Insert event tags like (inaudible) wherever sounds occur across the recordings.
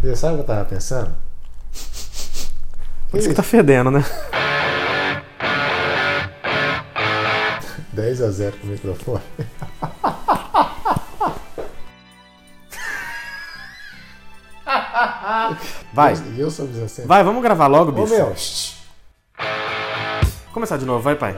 Você sabe o que eu tava pensando? Por isso que tá fedendo, né? 10 a 0 pro microfone. Vai. E eu sou 17. Vai, vamos gravar logo, Ô bicho. meu, shh. Começar de novo, vai, pai.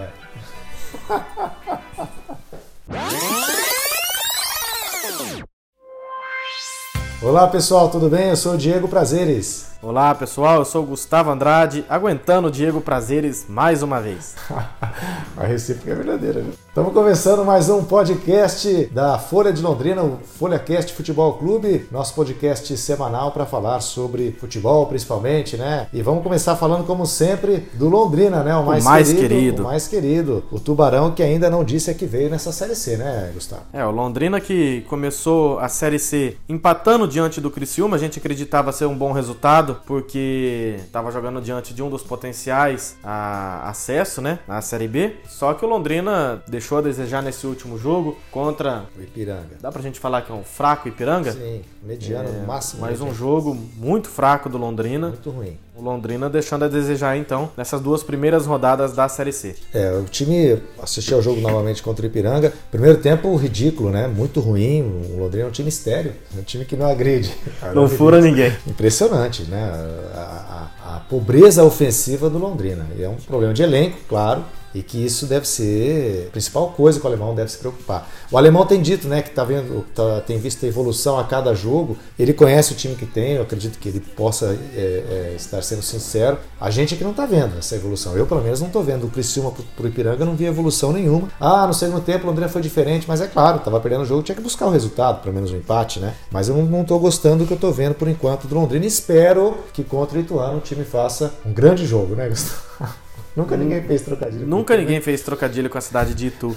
(laughs) Olá pessoal, tudo bem? Eu sou o Diego Prazeres. Olá, pessoal. Eu sou o Gustavo Andrade, aguentando o Diego Prazeres mais uma vez. (laughs) A recíproca é verdadeira, né? Estamos começando mais um podcast da Folha de Londrina, o FolhaCast Futebol Clube, nosso podcast semanal para falar sobre futebol, principalmente, né? E vamos começar falando, como sempre, do Londrina, né? O mais, mais querido, querido. O mais querido. O Tubarão que ainda não disse a que veio nessa Série C, né, Gustavo? É, o Londrina que começou a Série C empatando diante do Criciúma, a gente acreditava ser um bom resultado, porque estava jogando diante de um dos potenciais acesso, né, na Série B. Só que o Londrina deixou a desejar nesse último jogo contra, O Ipiranga. dá pra gente falar que é um fraco Ipiranga? Sim, mediano no máximo. Mais né? um jogo muito fraco do Londrina. Muito ruim. O Londrina deixando a desejar então nessas duas primeiras rodadas da Série C. É, o time assistiu ao jogo novamente contra o Ipiranga. Primeiro tempo ridículo, né? Muito ruim. O Londrina é um time estéreo, é um time que não agride. Não fura ninguém. Impressionante, né? A, a- a pobreza ofensiva do Londrina. E é um problema de elenco, claro. E que isso deve ser a principal coisa que o alemão deve se preocupar. O alemão tem dito, né, que tá vendo, tá- tem visto a evolução a cada jogo. Ele conhece o time que tem, eu acredito que ele possa é, é, estar sendo sincero. A gente é que não tá vendo essa evolução. Eu, pelo menos, não tô vendo. Do Criciúma pro, pro Ipiranga, não vi evolução nenhuma. Ah, no segundo tempo o Londrina foi diferente, mas é claro, tava perdendo o jogo, tinha que buscar o resultado, pelo menos um empate, né? Mas eu não, tô gostando do que eu tô vendo por enquanto do Londrina. Espero que contra o Ituano o time faça um grande jogo, né, Gustavo? (laughs) Nunca ninguém fez trocadilho. Nunca ninguém fez trocadilho com a cidade de Itu.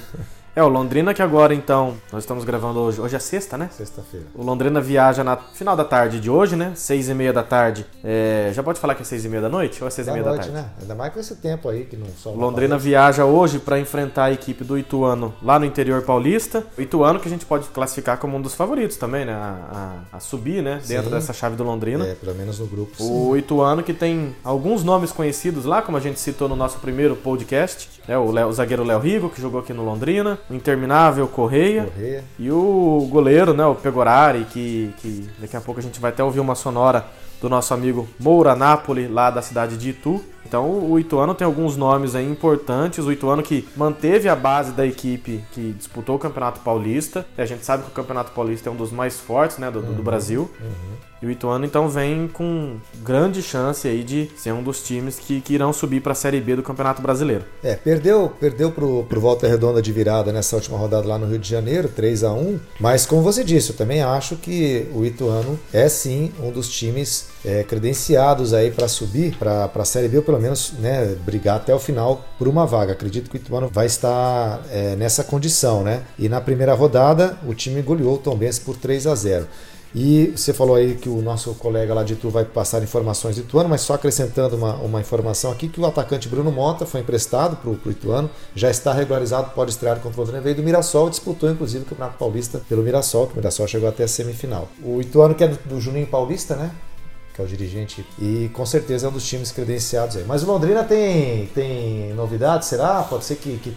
É, o Londrina que agora então, nós estamos gravando hoje, hoje é sexta, né? Sexta-feira. O Londrina viaja na final da tarde de hoje, né? Seis e meia da tarde. É, já pode falar que é seis e meia da noite ou é seis e Da meia noite, da tarde? né? Ainda mais com esse tempo aí que não só. Londrina viaja hoje para enfrentar a equipe do Ituano lá no interior paulista. O Ituano que a gente pode classificar como um dos favoritos também, né? A, a- a subir, né? Dentro Sim. dessa chave do Londrina. É, pelo menos no grupo. sim. O Ituano que tem alguns nomes conhecidos lá, como a gente citou no nosso primeiro podcast, né? O, Léo- o zagueiro Léo Rigo, que jogou aqui no Londrina, o interminável Correia Correia. e o goleiro, né, o Pegorari, que, que daqui a pouco a gente vai até ouvir uma sonora do nosso amigo Moura Napoli, lá da cidade de Itu. Então o Ituano tem alguns nomes aí importantes. O Ituano que manteve a base da equipe que disputou o Campeonato Paulista. E a gente sabe que o Campeonato Paulista é um dos mais fortes né, do, do Brasil. E o Ituano então vem com grande chance aí de ser um dos times que, que irão subir para a Série B do Campeonato Brasileiro. É, perdeu, perdeu pro, pro Volta Redonda de virada nessa última rodada lá no Rio de Janeiro, 3 a 1 Mas como você disse, eu também acho que o Ituano é sim um dos times é, credenciados aí para subir para a Série B, ou pelo menos né, brigar até o final por uma vaga. Acredito que o Ituano vai estar é, nessa condição, né? E na primeira rodada o time goleou o Tombense por 3 a 0 E você falou aí que o nosso colega lá de Itu vai passar informações do Ituano, mas só acrescentando uma, uma informação aqui que o atacante Bruno Mota foi emprestado para o Ituano, já está regularizado, pode estrear contra o Londrina, veio do Mirassol, disputou inclusive o Campeonato Paulista pelo Mirassol, que o Mirassol chegou até a semifinal. O Ituano que é do, do Juninho Paulista, né? Que é o dirigente, e com certeza é um dos times credenciados aí. Mas o Londrina tem, tem novidades, será? Pode ser que, que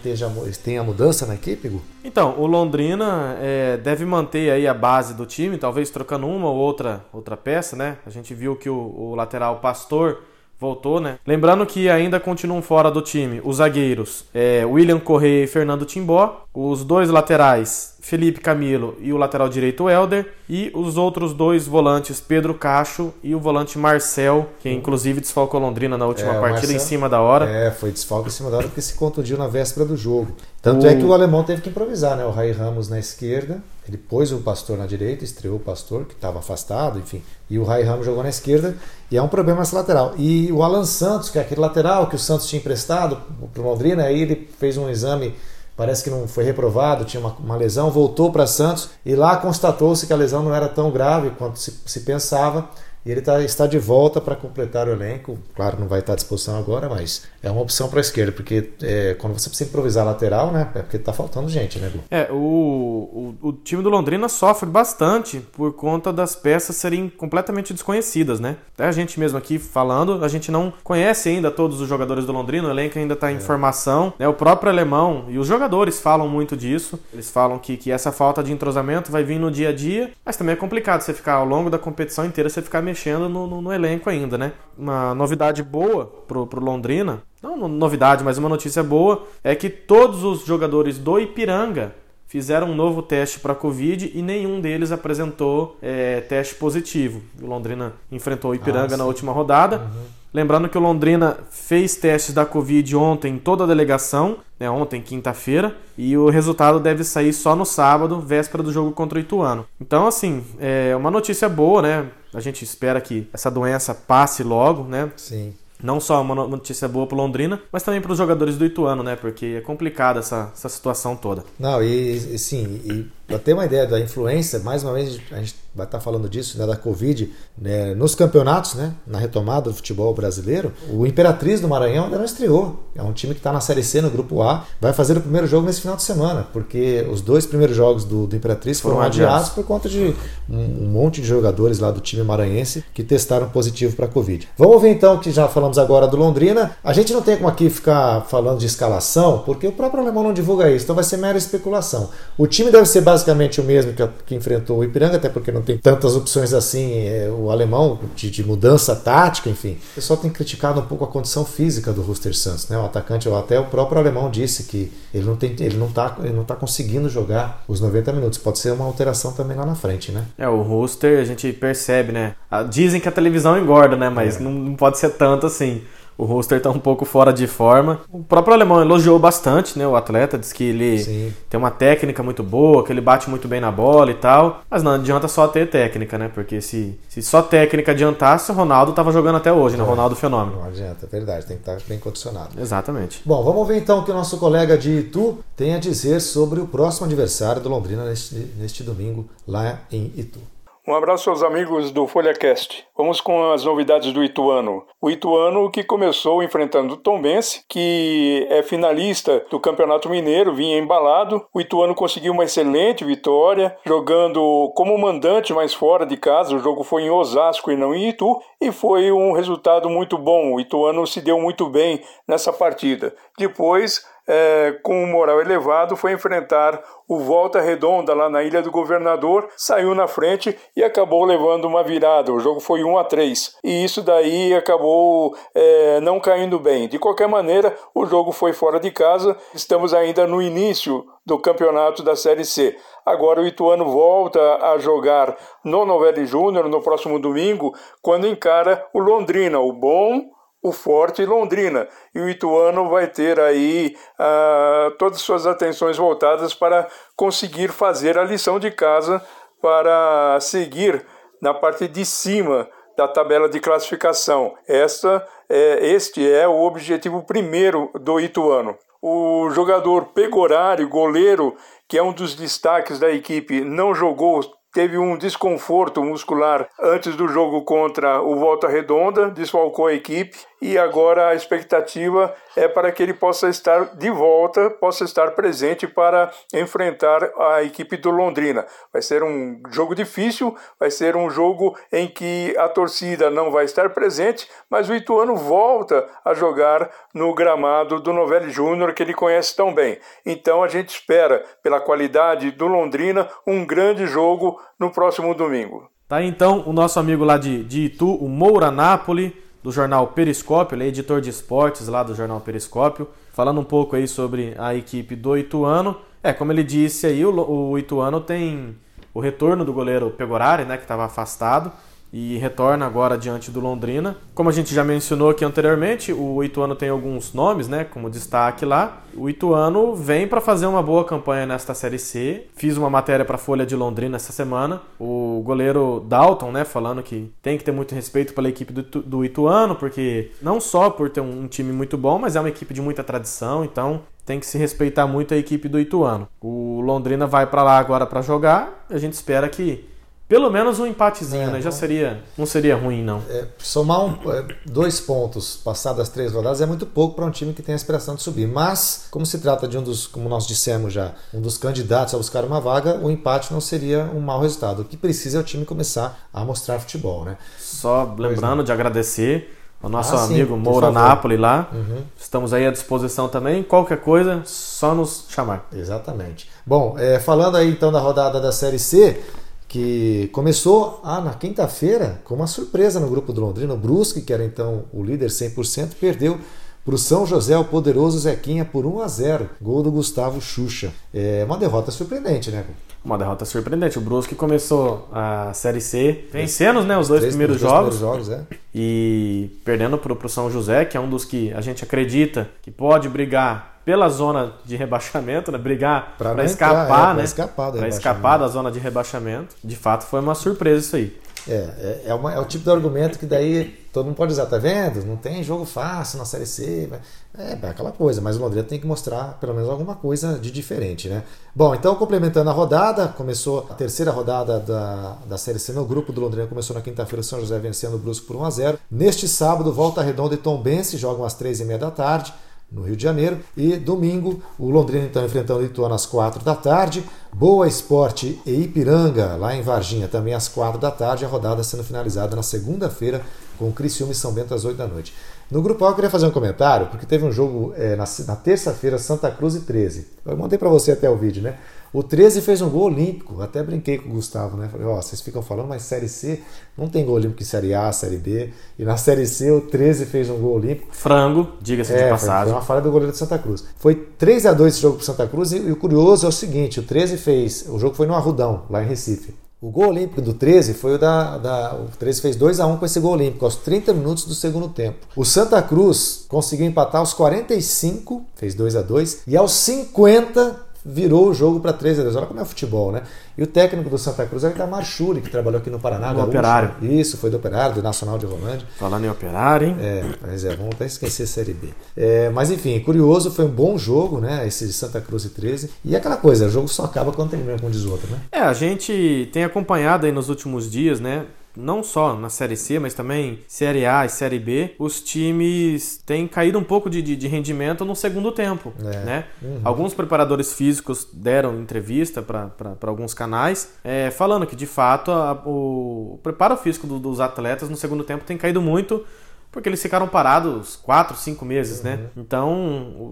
tenha mudança na equipe, Gu? Então, o Londrina é, deve manter aí a base do time, talvez trocando uma ou outra, outra peça, né? A gente viu que o, o lateral Pastor voltou, né? Lembrando que ainda continuam fora do time os zagueiros é, William Correia e Fernando Timbó, os dois laterais Felipe Camilo e o lateral direito Helder, e os outros dois volantes Pedro Cacho e o volante Marcel, que inclusive desfalcou Londrina na última É, o partida em Marcel- cima da hora. É, foi desfalque em cima da hora porque se contundiu na véspera do jogo. Tanto é que o alemão teve que improvisar, né? O Rai Ramos na esquerda, ele pôs o Pastor na direita, estreou o Pastor, que estava afastado, enfim. E o Rai Ramos jogou na esquerda, e é um problema essa lateral. E o Alan Santos, que é aquele lateral que o Santos tinha emprestado para o Londrina, aí ele fez um exame parece que não foi reprovado, tinha uma, uma lesão, voltou para Santos e lá constatou-se que a lesão não era tão grave quanto se, se pensava. E ele tá, está de volta para completar o elenco. Claro, não vai estar à disposição agora, mas é uma opção para a esquerda, porque é, quando você precisa improvisar lateral, né? É porque está faltando gente, né, Gu? É, o, o, o, time do Londrina sofre bastante por conta das peças serem completamente desconhecidas, né? Até a gente mesmo aqui falando, a gente não conhece ainda todos os jogadores do Londrina, o elenco ainda está em é. formação, né? O próprio alemão e os jogadores falam muito disso. Eles falam que, que essa falta de entrosamento vai vir no dia a dia, mas também é complicado você ficar ao longo da competição inteira, você ficar mexendo no, no, no elenco ainda, né? Uma novidade boa pro, pro Londrina não novidade, mas uma notícia boa é que todos os jogadores do Ipiranga fizeram um novo teste para Covid e nenhum deles apresentou é, teste positivo. O Londrina enfrentou o Ipiranga ah, na última rodada. Uhum. Lembrando que o Londrina fez testes da Covid ontem em toda a delegação, né, ontem, quinta-feira, e o resultado deve sair só no sábado, véspera do jogo contra o Ituano. Então, assim, é uma notícia boa, né? A gente espera que essa doença passe logo, né? Sim não só uma notícia boa para Londrina, mas também para os jogadores do Ituano, né? Porque é complicada essa, essa situação toda. Não, e, e sim, e para ter uma ideia da influência, mais uma vez a gente vai estar tá falando disso, né, da Covid, né, nos campeonatos, né, na retomada do futebol brasileiro, o Imperatriz do Maranhão ainda não estreou. É um time que está na Série C, no Grupo A, vai fazer o primeiro jogo nesse final de semana, porque os dois primeiros jogos do, do Imperatriz foram, foram adiados por conta de um, um, monte de jogadores lá do time maranhense que testaram positivo para a Covid. Vamos ver então que já falamos agora do Londrina. A gente não tem como aqui ficar falando de escalação, porque o próprio alemão não divulga isso, então vai ser mera especulação. O time deve ser basicamente o mesmo que, que enfrentou o Ipiranga, até porque não tem tantas opções assim, é, o alemão de, de, mudança tática, enfim. O pessoal tem criticado um pouco a condição física do Rooster Santos, né? O atacante, até o próprio alemão disse que ele não tem, ele não tá, ele não tá conseguindo jogar os 90 minutos. Pode ser uma alteração também lá na frente, né? É, o Rooster a gente percebe, né? Dizem que a televisão engorda, né? Mas é. não, não pode ser tanto assim. O roster está um pouco fora de forma. O próprio alemão elogiou bastante, né? O atleta disse que ele Sim. tem uma técnica muito boa, que ele bate muito bem na bola e tal. Mas não adianta só ter técnica, né? Porque se, se só técnica adiantasse, o Ronaldo estava jogando até hoje, né? É. Ronaldo Fenômeno. Não adianta, é verdade. Tem que estar bem condicionado. Exatamente. Bom, vamos ver então o que o nosso colega de Itu tem a dizer sobre o próximo aniversário do Londrina neste, neste domingo lá em Itu. Um abraço aos amigos do FolhaCast. Vamos com as novidades do Ituano. O Ituano que começou enfrentando o Tombense, que é finalista do Campeonato Mineiro, vinha embalado. O Ituano conseguiu uma excelente vitória, jogando como mandante, mas fora de casa. O jogo foi em Osasco e não em Itu, e foi um resultado muito bom. O Ituano se deu muito bem nessa partida. Depois, é, com um moral elevado, foi enfrentar o Volta Redonda lá na Ilha do Governador, saiu na frente e acabou levando uma virada. O jogo foi 1 a 3 e isso daí acabou é, não caindo bem. De qualquer maneira, o jogo foi fora de casa. Estamos ainda no início do campeonato da Série C. Agora o Ituano volta a jogar no Novelli Júnior no próximo domingo, quando encara o Londrina, o bom o Forte Londrina. E o Ituano vai ter aí ah, todas as suas atenções voltadas para conseguir fazer a lição de casa para seguir na parte de cima da tabela de classificação. Esta é, este é o objetivo primeiro do Ituano. O jogador Pegorari, goleiro, que é um dos destaques da equipe, não jogou teve um desconforto muscular antes do jogo contra o Volta Redonda, desfalcou a equipe e agora a expectativa é para que ele possa estar de volta, possa estar presente para enfrentar a equipe do Londrina. Vai ser um jogo difícil, vai ser um jogo em que a torcida não vai estar presente, mas o Ituano volta a jogar no gramado do Novelli Júnior que ele conhece tão bem. Então a gente espera, pela qualidade do Londrina, um grande jogo no próximo domingo. Tá então o nosso amigo lá de, de Itu, o Moura Napoli do jornal Periscópio, ele é editor de esportes lá do jornal Periscópio, falando um pouco aí sobre a equipe do Ituano. É, como ele disse aí, o, o Ituano tem o retorno do goleiro Pegorari, né, que estava afastado e retorna agora diante do Londrina. Como a gente já mencionou aqui anteriormente, o Ituano tem alguns nomes, né, como destaque lá. O Ituano vem para fazer uma boa campanha nesta Série C. Fiz uma matéria para Folha de Londrina essa semana. O goleiro Dalton, né, falando que tem que ter muito respeito pela equipe do, do Ituano, porque não só por ter um time muito bom, mas é uma equipe de muita tradição, então tem que se respeitar muito a equipe do Ituano. O Londrina vai para lá agora para jogar. A gente espera que pelo menos um empatezinho, É, né? Já então- seria, não seria ruim não. É, somar um- é, dois pontos passadas as três rodadas é muito pouco para um time que tem a aspiração de subir. Mas, como se trata de um dos, como nós dissemos já, um dos candidatos a buscar uma vaga, o empate não seria um mau resultado. O que precisa é o time começar a mostrar futebol, né? Só lembrando de agradecer ao nosso Ah, sim, amigo por Moura. Napoli lá. Uhum. Estamos aí à disposição também. Qualquer coisa, só nos chamar. Exatamente. Bom, é, falando aí então da rodada da Série C, que começou ah, na quinta-feira com uma surpresa no grupo do Londrina. O Brusque, que era então o líder 100%, perdeu para o São José, o poderoso Zequinha, por 1 a 0 Gol do Gustavo Xuxa. É uma derrota surpreendente, né? Uma derrota surpreendente. O Brusque começou a Série C vencendo né, os dois Três- primeiros dois jogos primeiros jogos, é. e perdendo para o São José, que é um dos que a gente acredita que pode brigar pela zona de rebaixamento, né? brigar para escapar, é, né? escapar Pra escapar da zona de rebaixamento. De fato, foi uma surpresa isso aí. É, é, é, uma- é o tipo de argumento que daí todo mundo pode usar, tá vendo? Não tem jogo fácil na Série C. É, é aquela coisa, mas o Londrina tem que mostrar pelo menos alguma coisa de diferente, né? Bom, então complementando a rodada, começou a terceira rodada da, da Série C no grupo do Londrina, começou na quinta-feira, o São José vencendo o Brusco por 1 a 0 Neste sábado, Volta Redonda e Tombense jogam às três e meia da tarde no Rio de Janeiro. E domingo, o Londrina então enfrentando o Ituano às 4 da tarde. Boa Esporte e Ipiranga, lá em Varginha, também às 4 da tarde. A rodada sendo finalizada na segunda-feira com Criciúma e São Bento às 8 da noite. No grupo A eu queria fazer um comentário, porque teve um jogo é, na, na terça-feira, Santa Cruz e 13. Eu mandei para você até o vídeo, né? O 13 fez um gol olímpico, até brinquei com o Gustavo, né? Falei, ó, vocês ficam falando, mas Série C não tem gol olímpico em Série A, Série B. E na Série C o 13 fez um gol olímpico. Frango, diga-se de É, foi, passagem. foi uma falha do goleiro de Santa Cruz. Foi 3 a 2 esse jogo para Santa Cruz e, e o curioso é o seguinte, o 13 fez, o jogo foi no Arrudão, lá em Recife. O gol olímpico do 13 foi o da, da o 13 fez 2 a 1 com esse gol olímpico aos 30 minutos do segundo tempo. O Santa Cruz conseguiu empatar aos 45, fez 2 a 2 e aos 50 virou o jogo para 3 a 2. Olha como é o futebol, né? E o técnico do Santa Cruz é o Itamar Schulli, que trabalhou aqui no Paraná. Gaúcho. Operário. Isso, foi do Operário, do Nacional de Rolândia. Falando em operário, hein? É, mas é, vamos até esquecer a Série B. É, mas enfim, curioso, foi um bom jogo, né? Esse de Santa Cruz e 13. E aquela coisa, o jogo só acaba quando termina, como diz o outro, né? É, a gente tem acompanhado aí nos últimos dias, né? Não só na Série C, mas também Série A e Série B, os times têm caído um pouco de, de, de rendimento no segundo tempo, É. né? Uhum. Alguns preparadores físicos deram entrevista para alguns canais, é, falando que de fato a- o, o preparo físico do- dos atletas no segundo tempo tem caído muito porque eles ficaram parados 4, 5 meses, né? Então,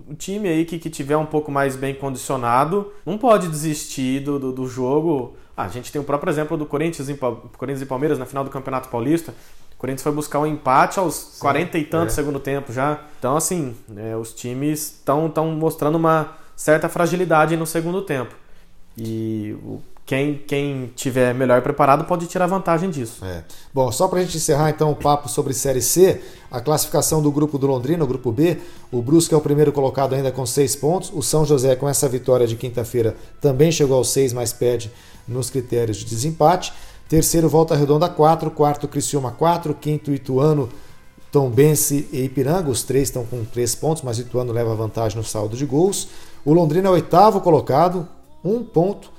o o time aí que, que tiver um pouco mais bem condicionado não pode desistir do, do, do jogo. Ah, a gente tem o próprio exemplo do Corinthians, em Corinthians e Palmeiras na final do Campeonato Paulista. O Corinthians foi buscar um empate aos 40 e tantos é. segundo tempo já. Então, assim, é, os times estão mostrando uma certa fragilidade no segundo tempo. E quem, quem tiver melhor preparado pode tirar vantagem disso. É. Bom, só para a gente encerrar então o papo sobre Série C, a classificação do grupo do Londrina, o grupo B, o Brusque é o primeiro colocado ainda com seis pontos, o São José com essa vitória de quinta-feira também chegou aos seis, mas perde nos critérios de desempate. Terceiro, Volta Redonda 4, quarto, Criciúma 4, quinto, Ituano, Tombense e Ipiranga, os três estão com três pontos, mas Ituano leva vantagem no saldo de gols. O Londrina é o oitavo colocado, um ponto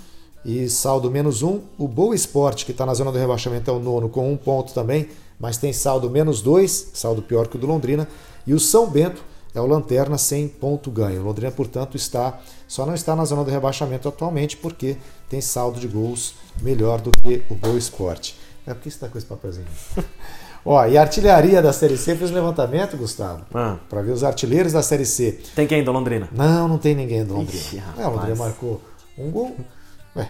e saldo menos um. O Boa Esporte, que está na zona do rebaixamento, é o nono com um ponto também, mas tem saldo menos dois, saldo pior que o do Londrina. E o São Bento é o Lanterna sem ponto ganho. O Londrina, portanto, está só não está na zona do rebaixamento atualmente porque tem saldo de gols melhor do que o Boa Esporte. É porque você está com esse papelzinho. (laughs) Ó, e a artilharia da Série C fez um levantamento, Gustavo, Ah, para ver os artilheiros da Série C. tem quem do Londrina? Não, não tem ninguém do Londrina. Ixi, é, o Londrina marcou um gol. Ué,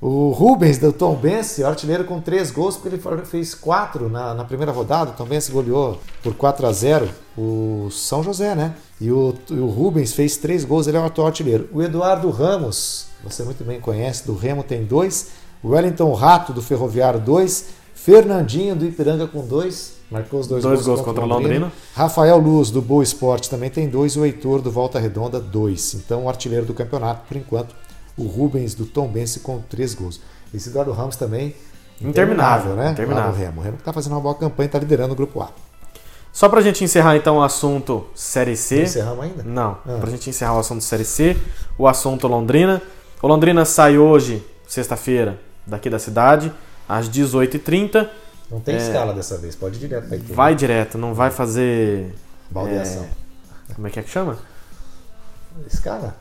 O Rubens do Tom Bense, artilheiro com três gols, porque ele fez quatro na, na primeira rodada. O Tom Bense goleou por 4 a 0 o São José, né? E o, o Rubens fez três gols, ele é o atual artilheiro. O Eduardo Ramos, você muito bem conhece, do Remo tem dois. O Wellington Rato, do Ferroviário, dois. Fernandinho, do Ipiranga, com dois. Marcou os dois, Dois gols contra o Londrina. Rafael Luz, do Boa Esporte, também tem dois. E o Heitor, do Volta Redonda, dois. Então, o artilheiro do campeonato, por enquanto, o Rubens, do Tom Bense, com três gols. Esse Eduardo Ramos também, Interminável, né? interminável. No Remo. O Remo que tá fazendo uma boa campanha, tá liderando o grupo A. Só pra gente encerrar então o assunto Série C. Encerramos ainda? Não, Ah. pra gente encerrar o assunto Série C, o assunto Londrina. O Londrina sai hoje, sexta-feira, daqui da cidade. às 18h30. Não tem é, escala dessa vez, pode ir direto para Vai direto, não vai fazer. Baldeação. É, como é que é que chama? Escala?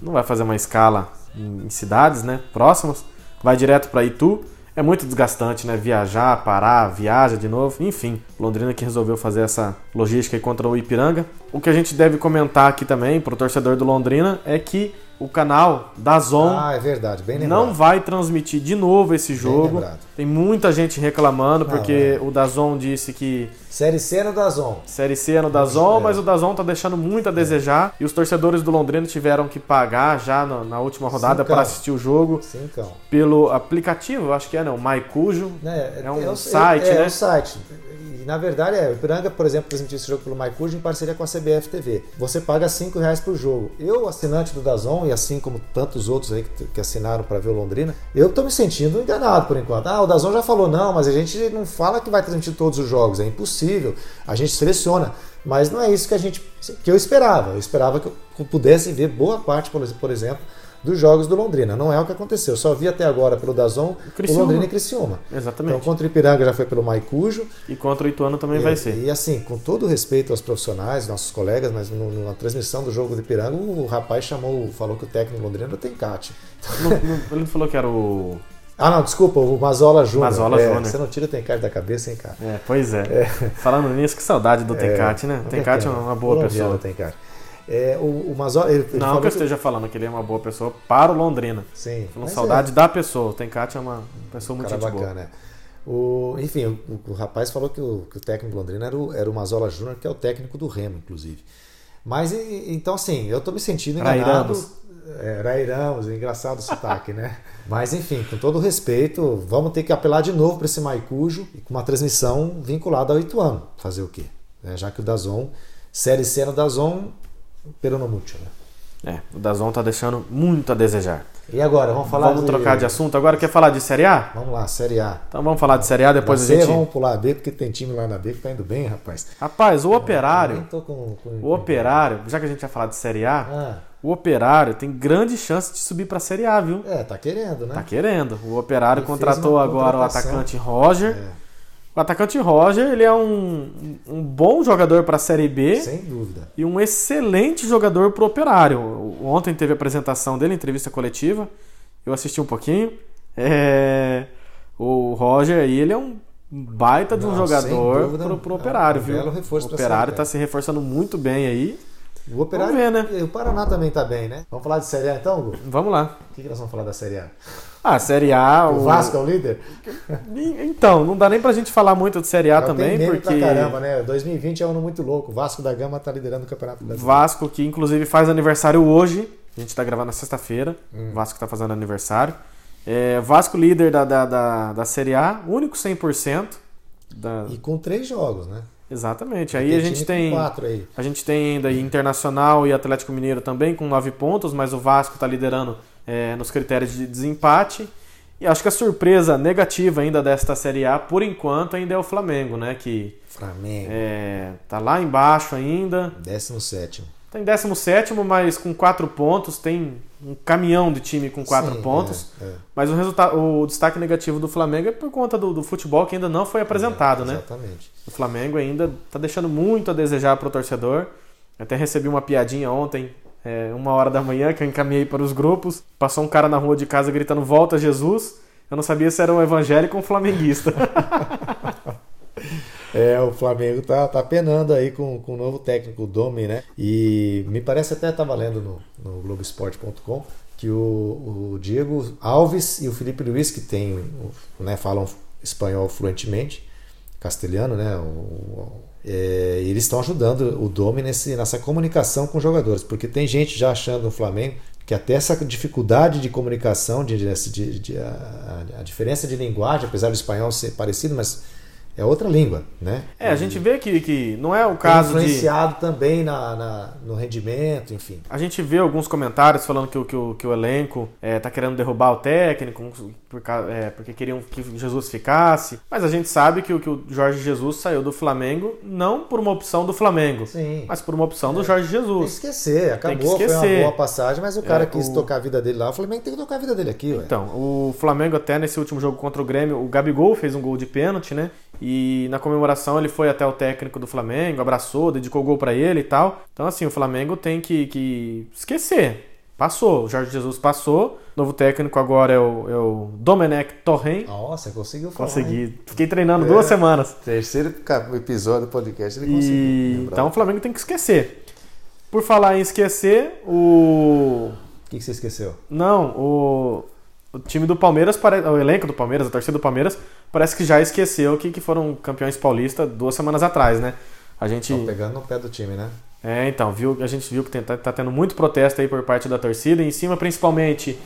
Não vai fazer uma escala em, cidades, né? Próximas. Vai direto para Itu. É muito desgastante, né? Viajar, parar, viaja de novo, enfim. Londrina que resolveu fazer essa logística contra o Ipiranga. O que a gente deve comentar aqui também para o torcedor do Londrina é que o canal da Zon ah, é verdade, bem não vai transmitir de novo esse jogo. Tem muita gente reclamando porque não, é. o Dazon disse que Série C é no Dazon. Série C é no Dazon, mas o Dazon tá deixando muito a desejar e os torcedores do Londrina tiveram que pagar já na, na última rodada para assistir o jogo Sim, pelo aplicativo, acho que é, né, Maicujo. É, é um é, site, é, né? É um site. Na verdade é, o Ipiranga, por exemplo, transmitiu esse jogo pelo MyCurge em parceria com a CBF TV. Você paga 5 reais por jogo. Eu, assinante do Dazon, e assim como tantos outros aí que, que assinaram para ver o Londrina, eu tô me sentindo enganado por enquanto. Ah, o Dazon já falou, não, mas a gente não fala que vai transmitir todos os jogos, é impossível. A gente seleciona. Mas não é isso que a gente que eu esperava. Eu esperava que eu pudesse ver boa parte, por exemplo, dos jogos do Londrina. Não é o que aconteceu. Só vi até agora pelo Dazon o, o Londrina e Criciúma. Exatamente. Então contra o Ipiranga já foi pelo Maicujo. E contra o Ituano também e, vai ser. E assim, com todo respeito aos profissionais, nossos colegas, mas no, na transmissão do jogo do Ipiranga, o rapaz chamou, falou que o técnico Londrina tem Cate. ele falou que era o. Ah, não, desculpa, o Mazola Júnior. Mazola é, Júnior. Você não tira o Tencate da cabeça, hein, cara? É, pois é. é. Falando nisso, que saudade do Tencate, é, né? Tencate é uma boa pessoa. Tencate. É, o, o ele, ele não que eu esteja falando que ele é uma boa pessoa para o Londrina. Sim. Falando saudade é. da pessoa. O Tencate é uma pessoa muito Cara bacana, boa. É. O, enfim, o, o, rapaz falou que o, que o técnico Londrina era o, era o Mazola Júnior, que é o técnico do Remo, inclusive. Mas então, assim, eu tô me sentindo enganado. É, Rairamos, é, engraçado o sotaque, né? Mas enfim, com todo respeito, vamos ter que apelar de novo para esse Maicujo e com uma transmissão vinculada ao Ituano. Fazer o quê? É, já que o Dazon, Série C no Dazon, pero no mucho, né? É, o Dazon tá deixando muito a desejar. E agora, vamos falar Vamos de... trocar de assunto. Agora quer falar de Série A? Vamos lá, Série A. Então vamos falar de Série A, depois Você, a gente... vamos pular a B, porque tem time lá na B que tá indo bem, rapaz. Rapaz, o Operário... Com, com, o Operário, já que a gente vai falar de Série A, ah. o Operário tem grande chance de subir pra Série A, viu? É, tá querendo, né? Tá querendo. O Operário Ele contratou agora o atacante Roger. É. O atacante Roger, ele é um, um bom jogador para a Série B. Sem dúvida. E um excelente jogador para o Operário. Ontem teve a apresentação dele, entrevista coletiva. Eu assisti um pouquinho. É... O Roger aí, ele é um baita de um Não, jogador para o Operário, é um viu? Reforço o Operário está se reforçando muito bem aí. O Operário, vamos ver, né? O Paraná também está bem, né? Vamos falar de Série A então, Hugo? Vamos lá. O que, que nós vamos falar da Série A? Ah, Série A. O, o Vasco é o líder? Então, não dá nem pra gente falar muito de Série A Já também, tem porque. Pra caramba, né? 2020 é um ano muito louco. O Vasco da Gama tá liderando o Campeonato Brasileiro. Vasco, que inclusive faz aniversário hoje. A gente tá gravando na sexta-feira. Hum. Vasco tá fazendo aniversário. É, Vasco líder da, da, da, da Série A, único 100%. Da... E com três jogos, né? Exatamente. Aí a gente tem. A gente tem ainda Internacional e Atlético Mineiro também com nove pontos, mas o Vasco está liderando é, nos critérios de desempate. E acho que a surpresa negativa ainda desta Série A, por enquanto, ainda é o Flamengo, né? Que Flamengo. É, tá lá embaixo ainda. 17. Tá em 17, mas com 4 pontos. Tem um caminhão de time com 4 pontos. É, é. Mas o, resultado, o destaque negativo do Flamengo é por conta do, do futebol que ainda não foi apresentado, é, né? Exatamente. O Flamengo ainda tá deixando muito a desejar para o torcedor. Até recebi uma piadinha ontem é, uma hora da manhã, que eu encaminhei para os grupos. Passou um cara na rua de casa gritando Volta Jesus. Eu não sabia se era um evangélico ou um flamenguista. (laughs) É, o Flamengo tá, tá penando aí com, com o novo técnico, o Domi, né? E me parece até estava lendo no, no Globoesporte.com que o, o, Diego Alves e o Felipe Luiz, que tem, né, falam espanhol fluentemente, castelhano, né? O, é, eles estão ajudando o Domi nesse, nessa comunicação com os jogadores, porque tem gente já achando no Flamengo que até essa dificuldade de comunicação, de, de, de a, a, diferença de linguagem, apesar do espanhol ser parecido, mas é outra língua, né? É, a gente vê que, que não é o caso influenciado de... também na, na, no rendimento, enfim. A gente vê alguns comentários falando que, que, o, que o elenco é, tá querendo derrubar o técnico por, é, porque queriam que Jesus ficasse. Mas a gente sabe que, que o Jorge Jesus saiu do Flamengo não por uma opção do Flamengo, Sim. mas por uma opção é. do Jorge Jesus. Tem que esquecer, acabou, tem que esquecer. foi uma boa passagem, mas o cara é, quis o... tocar a vida dele lá, o Flamengo tem que tocar a vida dele aqui. Ué. Então, o Flamengo até nesse último jogo contra o Grêmio, o Gabigol fez um gol de pênalti, né? E na comemoração ele foi até o técnico do Flamengo, abraçou, dedicou o gol para ele e tal. Então, assim, o Flamengo tem que, que esquecer. Passou, o Jorge Jesus passou. Novo técnico agora é o, é o Domenech Torren. Nossa, conseguiu falar. Consegui. Hein? Fiquei treinando é, duas semanas. Terceiro episódio do podcast ele conseguiu. E... Então o Flamengo tem que esquecer. Por falar em esquecer, o. O que, que você esqueceu? Não, o o time do Palmeiras, o elenco do Palmeiras, a torcida do Palmeiras, parece que já esqueceu que, que foram campeões paulistas duas semanas atrás, né? A gente. Estão pegando no pé do time, né? É, então, viu, a gente viu que tem, tá, tá, tendo muito protesto aí por parte da torcida, em cima principalmente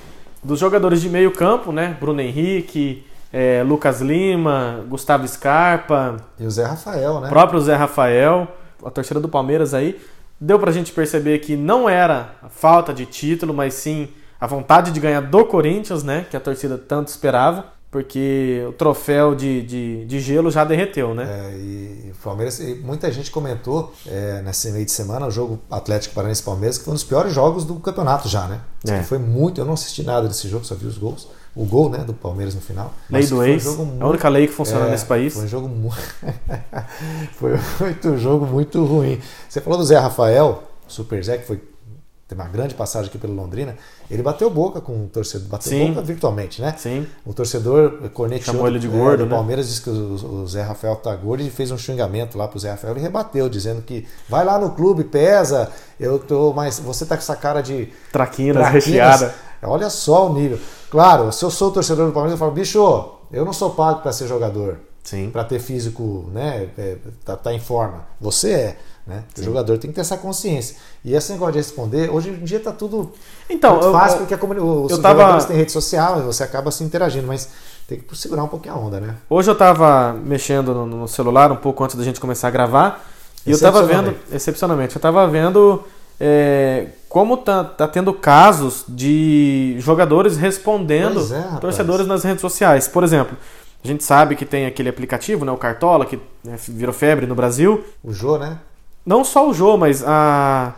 dos jogadores de meio campo, né? Bruno Henrique, é, Lucas Lima, Gustavo Scarpa. E o Zé Rafael, né? O próprio Zé Rafael, a torcida do Palmeiras aí. Deu pra gente perceber que não era falta de título, mas sim a vontade de ganhar do Corinthians, né? Que a torcida tanto esperava, porque o troféu de, de, de gelo já derreteu, né? É, e o Palmeiras, e muita gente comentou é, nesse meio de semana o jogo Atlético Paranaense Palmeiras, que foi um dos piores jogos do campeonato já, né? É. Foi muito, eu não assisti nada desse jogo, só vi os gols. O gol né, do Palmeiras no final. Lei do ex, um muito, a única lei que funciona é, nesse país. Foi um jogo muito. (laughs) foi muito um jogo muito ruim. Você falou do Zé Rafael, Super Zé, que foi tem uma grande passagem aqui pelo Londrina, ele bateu boca com o torcedor, bateu Sim. boca virtualmente, né? Sim. O torcedor corneteou Chamou ele de gordo, é, o Palmeiras disse que o, Zé Rafael tá gordo e fez um xingamento lá pro Zé Rafael e rebateu, dizendo que vai lá no clube, pesa, eu tô mais. Você tá com essa cara de. Traquinas, traquinas recheada. Olha só o nível. Claro, se eu sou torcedor do Palmeiras, eu falo, bicho, eu não sou pago para ser jogador. Sim. Para ter físico, né? É, tá, tá em forma. Você é. Né? O jogador tem que ter essa consciência. E esse negócio de responder, hoje em dia está tudo então, muito fácil, porque a os eu tava... jogadores têm rede social e você acaba se interagindo, mas tem que segurar um pouquinho a onda, né? Hoje eu estava mexendo no, no, celular um pouco antes da gente começar a gravar e eu estava vendo, excepcionalmente, eu estava vendo é, como tá, tá tendo casos de jogadores respondendo é, torcedores nas redes sociais. Por exemplo, a gente sabe que tem aquele aplicativo, né, o Cartola, que né, virou febre no Brasil. O Jô, né? Não só o Jô, mas a,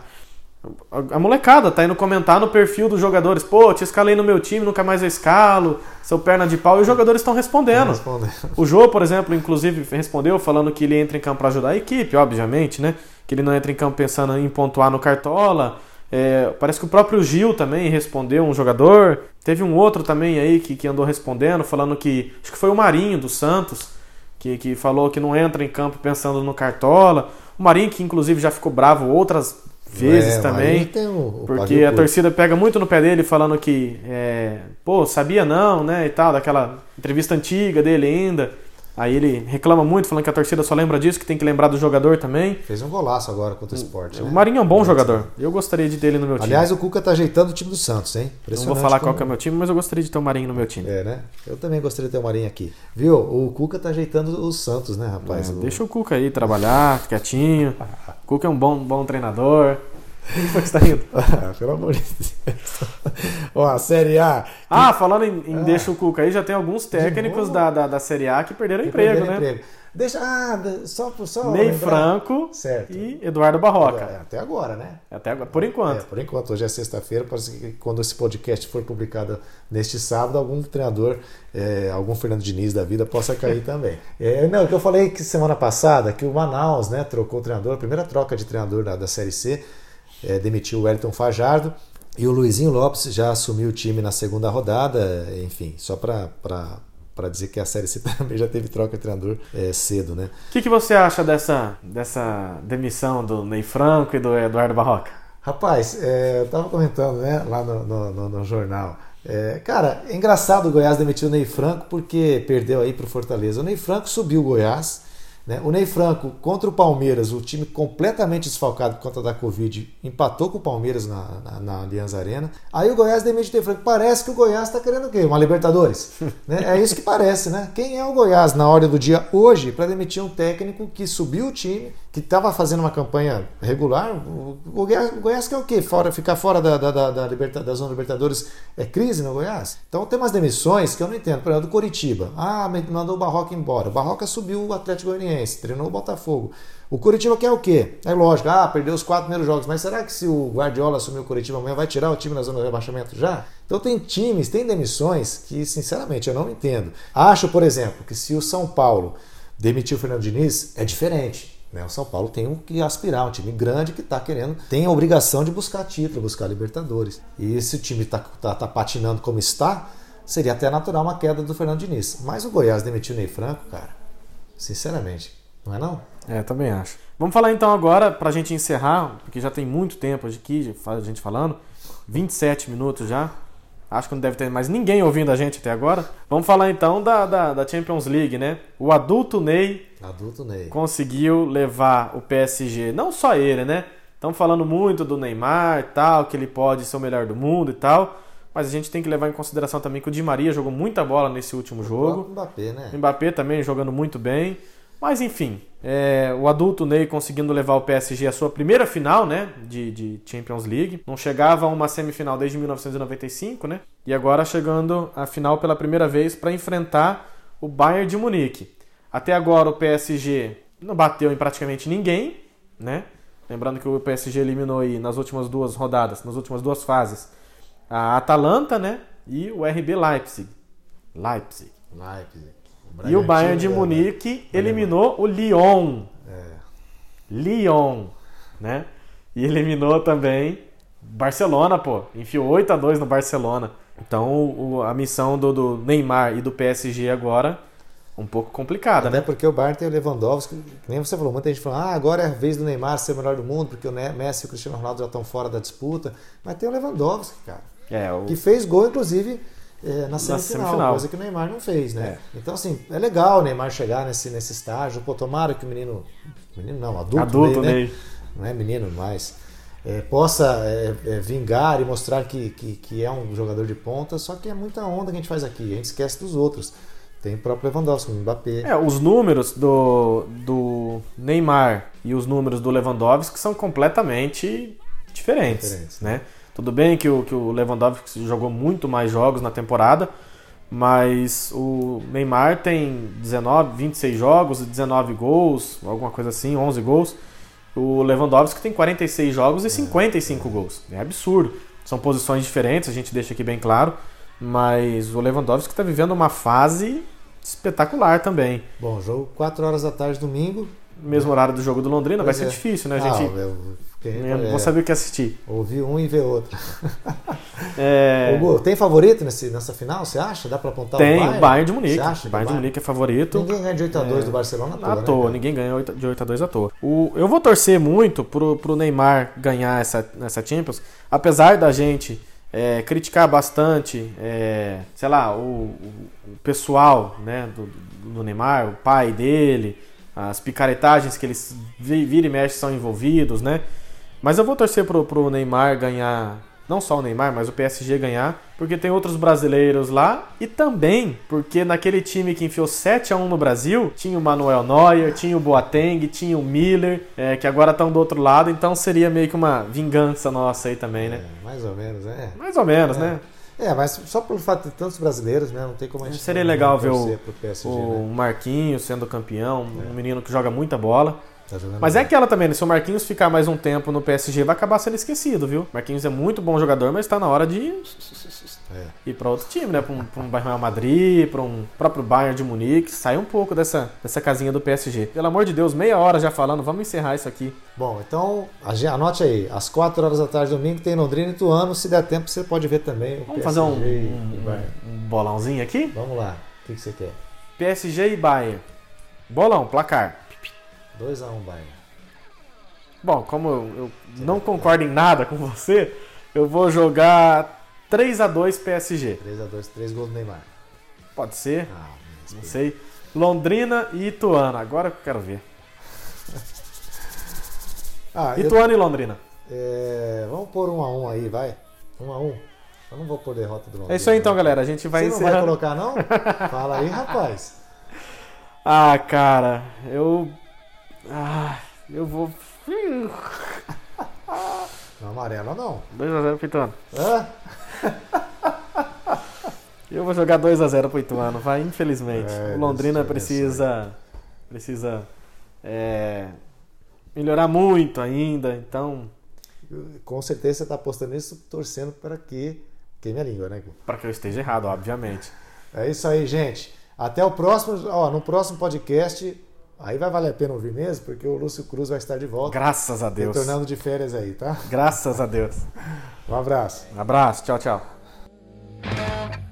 a, a, molecada tá indo comentar no perfil dos jogadores. Pô, te escalei no meu time, nunca mais eu escalo, seu perna de pau. E os jogadores estão respondendo. respondendo. O Jô, por exemplo, inclusive respondeu falando que ele entra em campo para ajudar a equipe, obviamente, né? Que ele não entra em campo pensando em pontuar no Cartola. É, parece que o próprio Gil também respondeu um jogador. Teve um outro também aí que, que andou respondendo, falando que. Acho que foi o Marinho do Santos, que, que falou que não entra em campo pensando no Cartola. O Marinho, que inclusive já ficou bravo outras vezes é, também. O, o porque a torcida pega muito no pé dele falando que, é, pô, sabia não, né? E tal, daquela entrevista antiga dele ainda. Aí ele reclama muito, falando que a torcida só lembra disso, que tem que lembrar do jogador também. Fez um golaço agora contra o esporte. O né? Marinho é um bom jogador. Eu gostaria de ter ele no meu time. Aliás, o Cuca tá ajeitando o time do Santos, hein? Não vou falar como... qual é o meu time, mas eu gostaria de ter o Marinho no meu time. É, né? Eu também gostaria de ter o Marinho aqui. Viu? O Cuca tá ajeitando o Santos, né, rapaz? É, o... Deixa o Cuca aí trabalhar, quietinho. o (laughs) Cuca é um bom, bom treinador. O que foi que você tá rindo? (laughs) Ah, pelo amor de Deus. Ó, a Série A. Que... Ah, falando em, em ah, deixa o Cuca aí, já tem alguns técnicos da, da, da, Série A que perderam que emprego, perderam né? Emprego. Deixa. Ah, só, só Ney Franco certo. e Eduardo Barroca. É, até agora, né? Até agora, por enquanto. É, por enquanto. Hoje é sexta-feira, parece que quando esse podcast for publicado neste sábado, algum treinador, é, algum Fernando Diniz da vida possa cair também. (laughs) É, não, o que eu falei que semana passada, que o Manaus, né, trocou o treinador, a primeira troca de treinador da, da Série C é, demitiu o Wellington Fajardo e o Luizinho Lopes já assumiu o time na segunda rodada, enfim, só para para dizer que a Série C (laughs) também já teve troca de treinador é, cedo, né? O que, que você acha dessa, dessa demissão do Ney Franco e do Eduardo Barroca? Rapaz, é, eu estava comentando né, lá no, no, no, jornal. É, cara, é engraçado o Goiás demitir o Ney Franco porque perdeu aí para o Fortaleza. O Ney Franco subiu o Goiás Né? O Ney Franco contra o Palmeiras, o time completamente desfalcado por conta da Covid, empatou com o Palmeiras na, na, na Allianz Arena. Aí o Goiás demite o Ney Franco. Parece que o Goiás está querendo o quê? Uma Libertadores? (laughs) né? É isso que parece, né? Quem é o Goiás na hora do dia hoje para demitir um técnico que subiu o time, que estava fazendo uma campanha regular? O Goiás, quer o quê? Fora, ficar fora da, da, da, da, liberta, da zona Libertadores é crise no Goiás? Então tem umas demissões que eu não entendo. Por exemplo, do Coritiba. Ah, mandou o Barroca embora. O Barroca subiu o Atlético Goianiense, treinou o Botafogo. O Curitiba quer o quê? É lógico, ah, perdeu os quatro primeiros jogos, mas será que se o Guardiola assumir o Curitiba amanhã vai tirar o time na zona de rebaixamento já? Então tem times, tem demissões que, sinceramente, eu não entendo. Acho, por exemplo, que se o São Paulo demitir o Fernando Diniz, é diferente. Né? O São Paulo tem que aspirar, um time grande que está querendo, tem a obrigação de buscar título, buscar Libertadores. E se o time está tá, tá patinando como está, seria até natural uma queda do Fernando Diniz. Mas o Goiás demitiu o Ney Franco, cara, sinceramente, não é não? É, também acho. Vamos falar então agora, para a gente encerrar, porque já tem muito tempo aqui, a gente falando, 27 minutos já. Acho que não deve ter mais ninguém ouvindo a gente até agora. Vamos falar então da, da, da Champions League, né? O adulto Ney, adulto Ney conseguiu levar o PSG, não só ele, né? Estão falando muito do Neymar tal, que ele pode ser o melhor do mundo e tal. Mas a gente tem que levar em consideração também que o Di Maria jogou muita bola nesse último jogo. O Mbappé, né? O Mbappé também jogando muito bem. Mas enfim, é, o adulto Ney conseguindo levar o PSG à sua primeira final né, de, de, Champions League. Não chegava a uma semifinal desde 1995, né? E agora chegando à final pela primeira vez para enfrentar o Bayern de Munique. Até agora o PSG não bateu em praticamente ninguém, né? Lembrando que o PSG eliminou aí nas últimas duas rodadas, nas últimas duas fases, a Atalanta, né? E o RB Leipzig. Leipzig. Leipzig. E o Bayern de Munique eliminou o Lyon. É. Lyon, né? E eliminou também Barcelona, pô. Enfiou 8 a 2 no Barcelona. Então o, a missão do, do, Neymar e do PSG agora um pouco complicada, Até né? porque o Bayern tem o Lewandowski, que nem você falou, muita gente falou, ah, agora é a vez do Neymar ser o melhor do mundo, porque o Messi e o Cristiano Ronaldo já estão fora da disputa. Mas tem o Lewandowski, cara. É, o... Que fez gol, inclusive, é, na, semifinal, na, semifinal, coisa que o Neymar não fez, né? É. Então, assim, é legal o Neymar chegar nesse, nesse estágio. Pô, tomara que o menino. Menino não, adulto, adulto Ney, né? Não é menino, mas. É, possa é, é, vingar e mostrar que, que, que, é um jogador de ponta, só que é muita onda que a gente faz aqui, a gente esquece dos outros. Tem o próprio Lewandowski, o Mbappé. É, os números do, do Neymar e os números do Lewandowski são completamente diferentes, diferentes né? Tudo bem que o, que o Lewandowski jogou muito mais jogos na temporada, mas o Neymar tem 19, 26 jogos, 19 gols, alguma coisa assim, 11 gols. O Lewandowski tem 46 jogos e 55 é, gols. É absurdo. São posições diferentes, a gente deixa aqui bem claro, mas o Lewandowski está vivendo uma fase espetacular também. Bom, jogo 4 horas da tarde domingo. Mesmo horário do jogo do Londrina, pois vai é. ser difícil, né? A gente... Ah, eu eu não vou saber o que assistir. Ouvir um e ver outro. (laughs) É... Hugo, tem favorito nesse, nessa final, você acha? Dá para apontar tem, o Bayern? o Bayern de Munique. Você acha Bayern de Munique é favorito. Ninguém ganha de 8 a 2 é... do Barcelona à toa. À né, toa, ninguém ganha de 8 a 2 à toa. O, eu vou torcer muito pro, pro Neymar ganhar essa, essa Champions, apesar da gente é, criticar bastante, é, sei lá, o, o, pessoal né, do, do Neymar, o pai dele, as picaretagens que eles vira e mexe são envolvidos, né? Mas eu vou torcer pro, pro Neymar ganhar, não só o Neymar, mas o PSG ganhar, porque tem outros brasileiros lá e também porque naquele time que enfiou 7 a 1 no Brasil, tinha o Manuel Neuer, tinha o Boateng, tinha o Miller, é, que agora estão do outro lado, então seria meio que uma vingança nossa aí também, né? É, mais ou menos, é. Mais ou menos, é. né? É, mas só pelo fato de tantos brasileiros, né? Não tem como a gente. Seria legal ver o, PSG, o né? Marquinhos sendo campeão, um menino que joga muita bola. Tá Mas é aquela também, né? Se o Marquinhos ficar mais um tempo no PSG, vai acabar sendo esquecido, viu? Marquinhos é muito bom jogador, mas está na hora de é. ir para outro time, né? Para um, pra um Real Madrid, para um próprio Bayern de Munique. Sai um pouco dessa, dessa casinha do PSG. Pelo amor de Deus, meia hora já falando, vamos encerrar isso aqui. Bom, então anote aí, às 4 horas da tarde domingo tem Londrina e Tuano. Se der tempo, você pode ver também. vamos PSG fazer um, um, um, bolãozinho aqui? Vamos lá, o que, que você quer? PSG e Bayern. Bolão, placar. 2x1 um, Bayern. Bom, como eu, eu não concordo em nada com você, eu vou jogar 3x2 PSG. 3x2, 3 gols do Neymar. Pode ser. Ah, não sei. Londrina e Ituano. Agora que eu quero ver. (laughs) Ah, eu- Ituano e Londrina. é, vamos pôr um a um aí, vai. Um a um. Eu não vou pôr derrota do Londrina. É isso aí então, galera. A gente vai Você não vai encerrando. colocar, não? (laughs) Fala aí, rapaz. Ah, cara, eu. Ah, eu vou. Não, amarela não. 2x0 pro Ituano. Hã? (laughs) Eu vou jogar 2x0 pro Ituano, vai, infelizmente. É, o Londrina precisa. Precisa. é, melhorar muito ainda, então. Com certeza você está apostando nisso, torcendo para que queime a língua, né? Para que eu esteja errado, obviamente. É isso aí, gente. Até o próximo, ó, no próximo podcast, Aí vai valer a pena ouvir mesmo, porque o Lúcio Cruz vai estar de volta. Graças a Deus. Retornando de férias aí, tá? Graças a Deus. Um abraço. Um abraço. Tchau, tchau.